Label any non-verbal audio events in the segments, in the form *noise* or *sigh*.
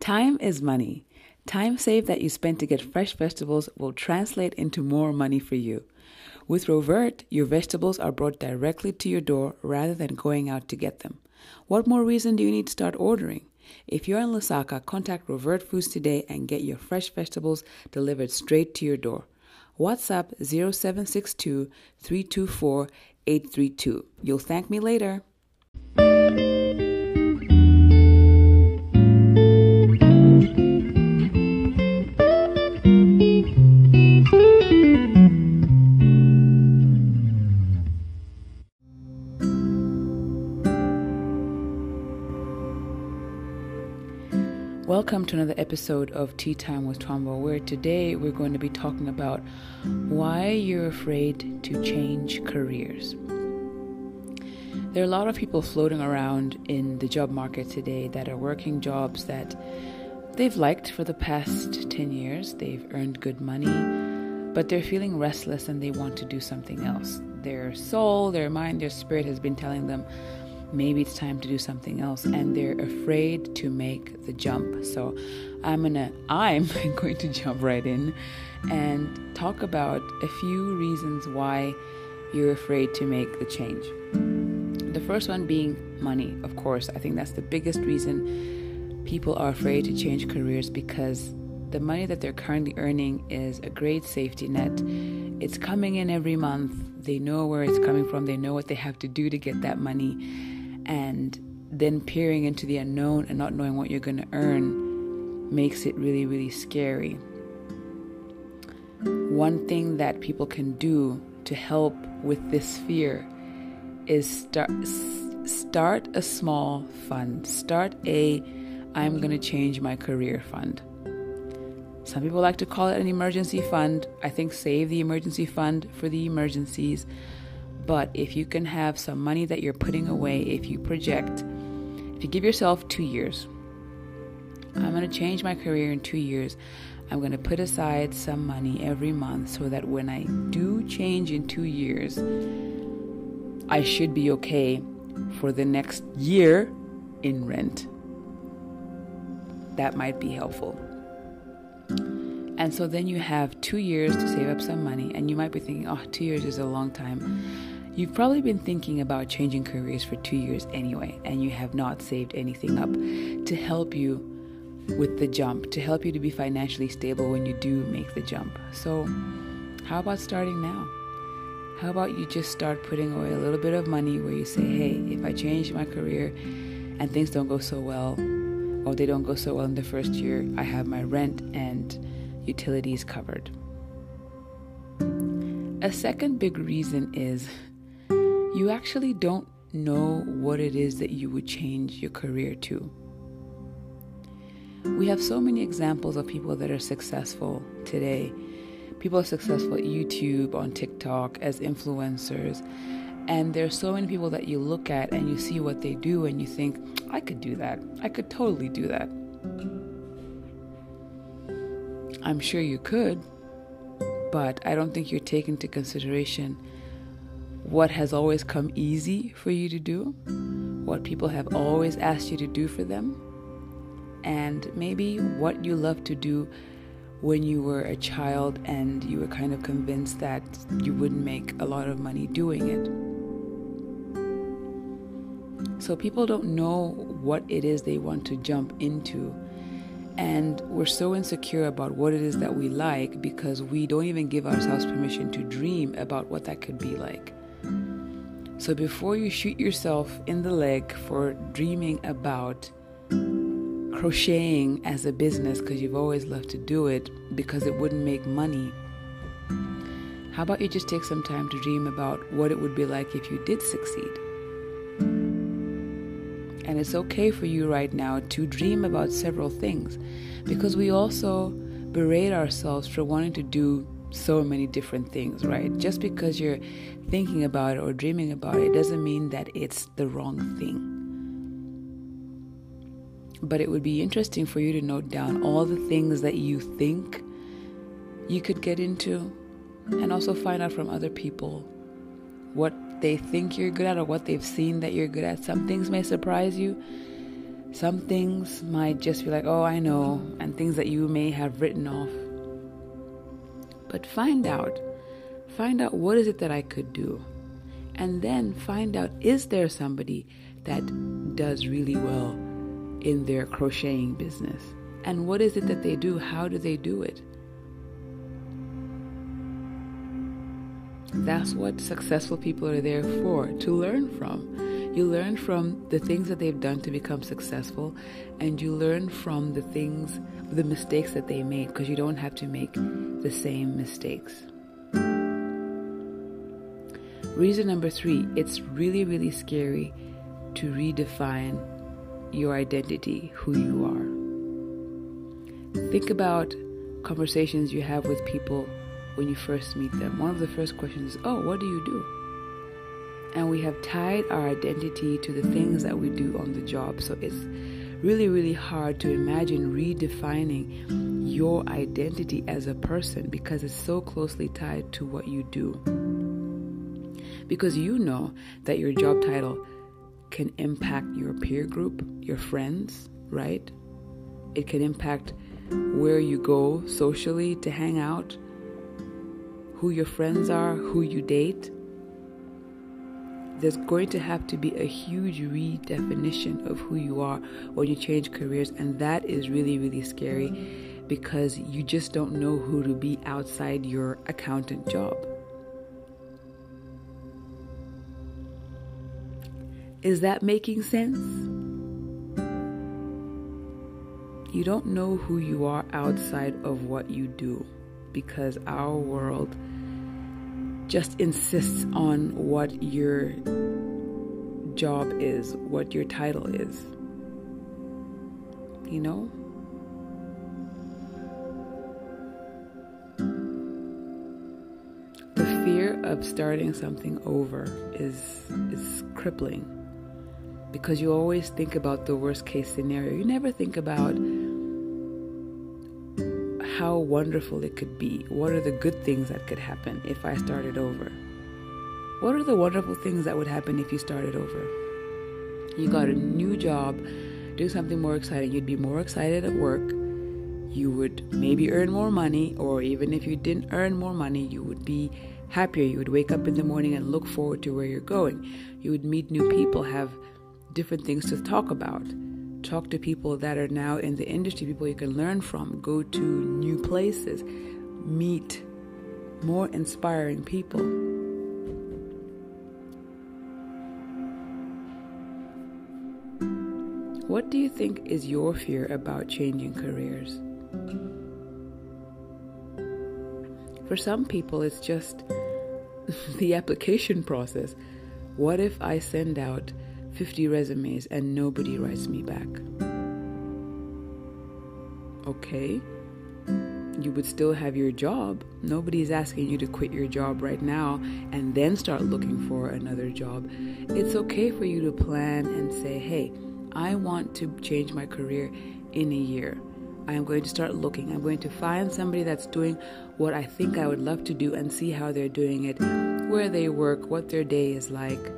Time is money. Time saved that you spend to get fresh vegetables will translate into more money for you. With Rovert, your vegetables are brought directly to your door rather than going out to get them. What more reason do you need to start ordering? If you're in Lusaka, contact Rovert Foods today and get your fresh vegetables delivered straight to your door. WhatsApp 0762 324 832. You'll thank me later. To another episode of Tea Time with Twombo, where today we're going to be talking about why you're afraid to change careers. There are a lot of people floating around in the job market today that are working jobs that they've liked for the past 10 years. They've earned good money, but they're feeling restless and they want to do something else. Their soul, their mind, their spirit has been telling them, maybe it's time to do something else and they're afraid to make the jump. So i'm gonna i'm *laughs* going to jump right in and talk about a few reasons why you're afraid to make the change. The first one being money of course. I think that's the biggest reason people are afraid to change careers because the money that they're currently earning is a great safety net. It's coming in every month. They know where it's coming from. They know what they have to do to get that money and then peering into the unknown and not knowing what you're going to earn makes it really, really scary. One thing that people can do to help with this fear is start start a small fund. Start a I'm going to change my career fund. Some people like to call it an emergency fund. I think save the emergency fund for the emergencies. But if you can have some money that you're putting away, if you project, if you give yourself two years, I'm going to change my career in two years. I'm going to put aside some money every month so that when I do change in two years, I should be okay for the next year in rent. That might be helpful. And so then you have two years to save up some money, and you might be thinking, oh, two years is a long time. You've probably been thinking about changing careers for two years anyway, and you have not saved anything up to help you with the jump, to help you to be financially stable when you do make the jump. So, how about starting now? How about you just start putting away a little bit of money where you say, hey, if I change my career and things don't go so well, or they don't go so well in the first year, I have my rent and utilities covered. A second big reason is you actually don't know what it is that you would change your career to. We have so many examples of people that are successful today. People are successful at YouTube, on TikTok, as influencers. And there's so many people that you look at and you see what they do and you think, I could do that. I could totally do that. I'm sure you could, but I don't think you're taking into consideration what has always come easy for you to do, what people have always asked you to do for them, and maybe what you love to do when you were a child and you were kind of convinced that you wouldn't make a lot of money doing it. So people don't know what it is they want to jump into. And we're so insecure about what it is that we like because we don't even give ourselves permission to dream about what that could be like. So before you shoot yourself in the leg for dreaming about crocheting as a business because you've always loved to do it because it wouldn't make money, how about you just take some time to dream about what it would be like if you did succeed? And it's okay for you right now to dream about several things because we also berate ourselves for wanting to do so many different things, right? Just because you're thinking about it or dreaming about it doesn't mean that it's the wrong thing. But it would be interesting for you to note down all the things that you think you could get into and also find out from other people what they think you're good at or what they've seen that you're good at. Some things may surprise you, Some things might just be like, oh, I know, and things that you may have written off. But find out. Find out what is it that I could do. And then find out is there somebody that does really well in their crocheting business? And what is it that they do? How do they do it? That's what successful people are there for, to learn from. You learn from the things that they've done to become successful, and you learn from the things, the mistakes that they made, because you don't have to make the same mistakes. Reason number three it's really, really scary to redefine your identity, who you are. Think about conversations you have with people when you first meet them. One of the first questions is, Oh, what do you do? And we have tied our identity to the things that we do on the job. So it's really, really hard to imagine redefining your identity as a person because it's so closely tied to what you do. Because you know that your job title can impact your peer group, your friends, right? It can impact where you go socially to hang out, who your friends are, who you date. There's going to have to be a huge redefinition of who you are when you change careers, and that is really, really scary because you just don't know who to be outside your accountant job. Is that making sense? You don't know who you are outside of what you do because our world just insists on what your job is, what your title is. You know? The fear of starting something over is is crippling because you always think about the worst case scenario. You never think about how wonderful it could be. What are the good things that could happen if I started over? What are the wonderful things that would happen if you started over? You got a new job, do something more exciting. You'd be more excited at work. You would maybe earn more money, or even if you didn't earn more money, you would be happier. You would wake up in the morning and look forward to where you're going. You would meet new people, have different things to talk about. Talk to people that are now in the industry, people you can learn from, go to new places, meet more inspiring people. What do you think is your fear about changing careers? For some people, it's just *laughs* the application process. What if I send out 50 resumes and nobody writes me back. Okay, you would still have your job. Nobody's asking you to quit your job right now and then start looking for another job. It's okay for you to plan and say, hey, I want to change my career in a year. I am going to start looking. I'm going to find somebody that's doing what I think I would love to do and see how they're doing it, where they work, what their day is like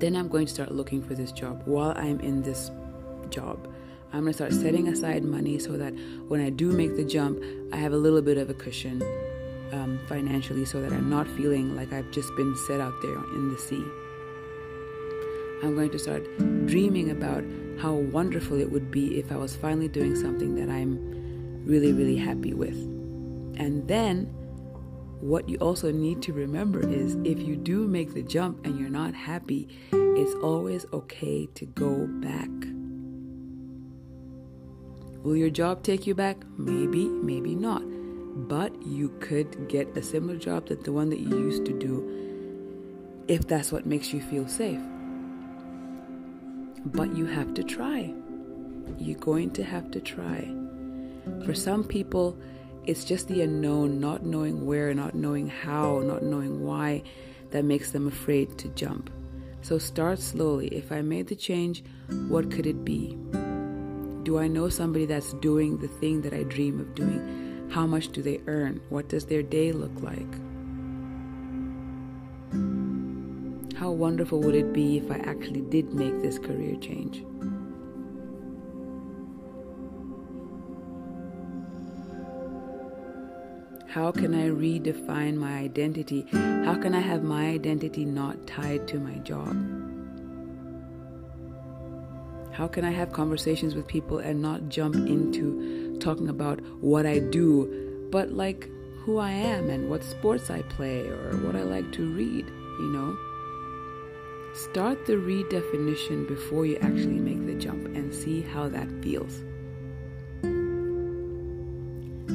then I'm going to start looking for this job while I'm in this job. I'm going to start setting aside money so that when I do make the jump, I have a little bit of a cushion um, financially so that I'm not feeling like I've just been set out there in the sea. I'm going to start dreaming about how wonderful it would be if I was finally doing something that I'm really, really happy with. And then what you also need to remember is if you do make the jump and you're not happy, it's always okay to go back. Will your job take you back? Maybe, maybe not. But you could get a similar job that the one that you used to do if that's what makes you feel safe. But you have to try. You're going to have to try. For some people, it's just the unknown, not knowing where, not knowing how, not knowing why, that makes them afraid to jump. So start slowly. If I made the change, what could it be? Do I know somebody that's doing the thing that I dream of doing? How much do they earn? What does their day look like? How wonderful would it be if I actually did make this career change? How can I redefine my identity? How can I have my identity not tied to my job? How can I have conversations with people and not jump into talking about what I do, but like who I am and what sports I play or what I like to read, you know? Start the redefinition before you actually make the jump and see how that feels.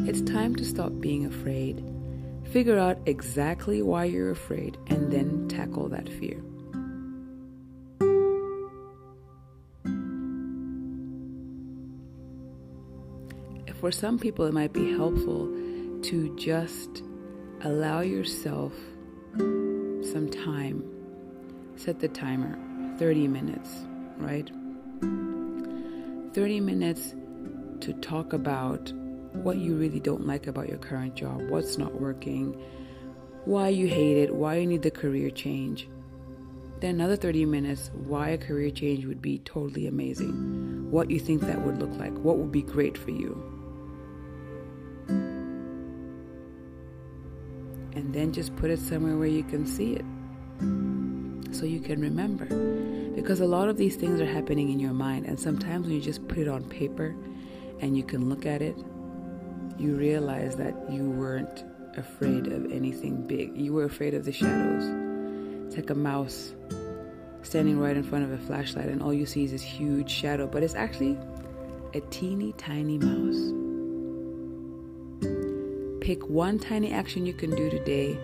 It's time to stop being afraid. Figure out exactly why you're afraid and then tackle that fear. For some people, it might be helpful to just allow yourself some time. Set the timer 30 minutes, right? 30 minutes to talk about what you really don't like about your current job, what's not working, why you hate it, why you need the career change. Then another 30 minutes, why a career change would be totally amazing, what you think that would look like, what would be great for you. And then just put it somewhere where you can see it so you can remember. Because a lot of these things are happening in your mind, and sometimes when you just put it on paper and you can look at it, you realize that you weren't afraid of anything big. You were afraid of the shadows. It's like a mouse standing right in front of a flashlight, and all you see is this huge shadow, but it's actually a teeny tiny mouse. Pick one tiny action you can do today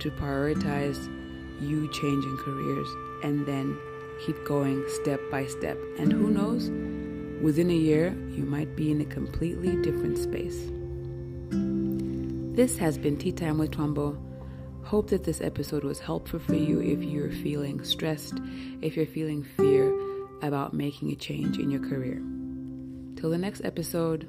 to prioritize you changing careers, and then keep going step by step. And who knows, within a year, you might be in a completely different space. This has been Tea Time with Twombo. Hope that this episode was helpful for you if you're feeling stressed, if you're feeling fear about making a change in your career. Till the next episode,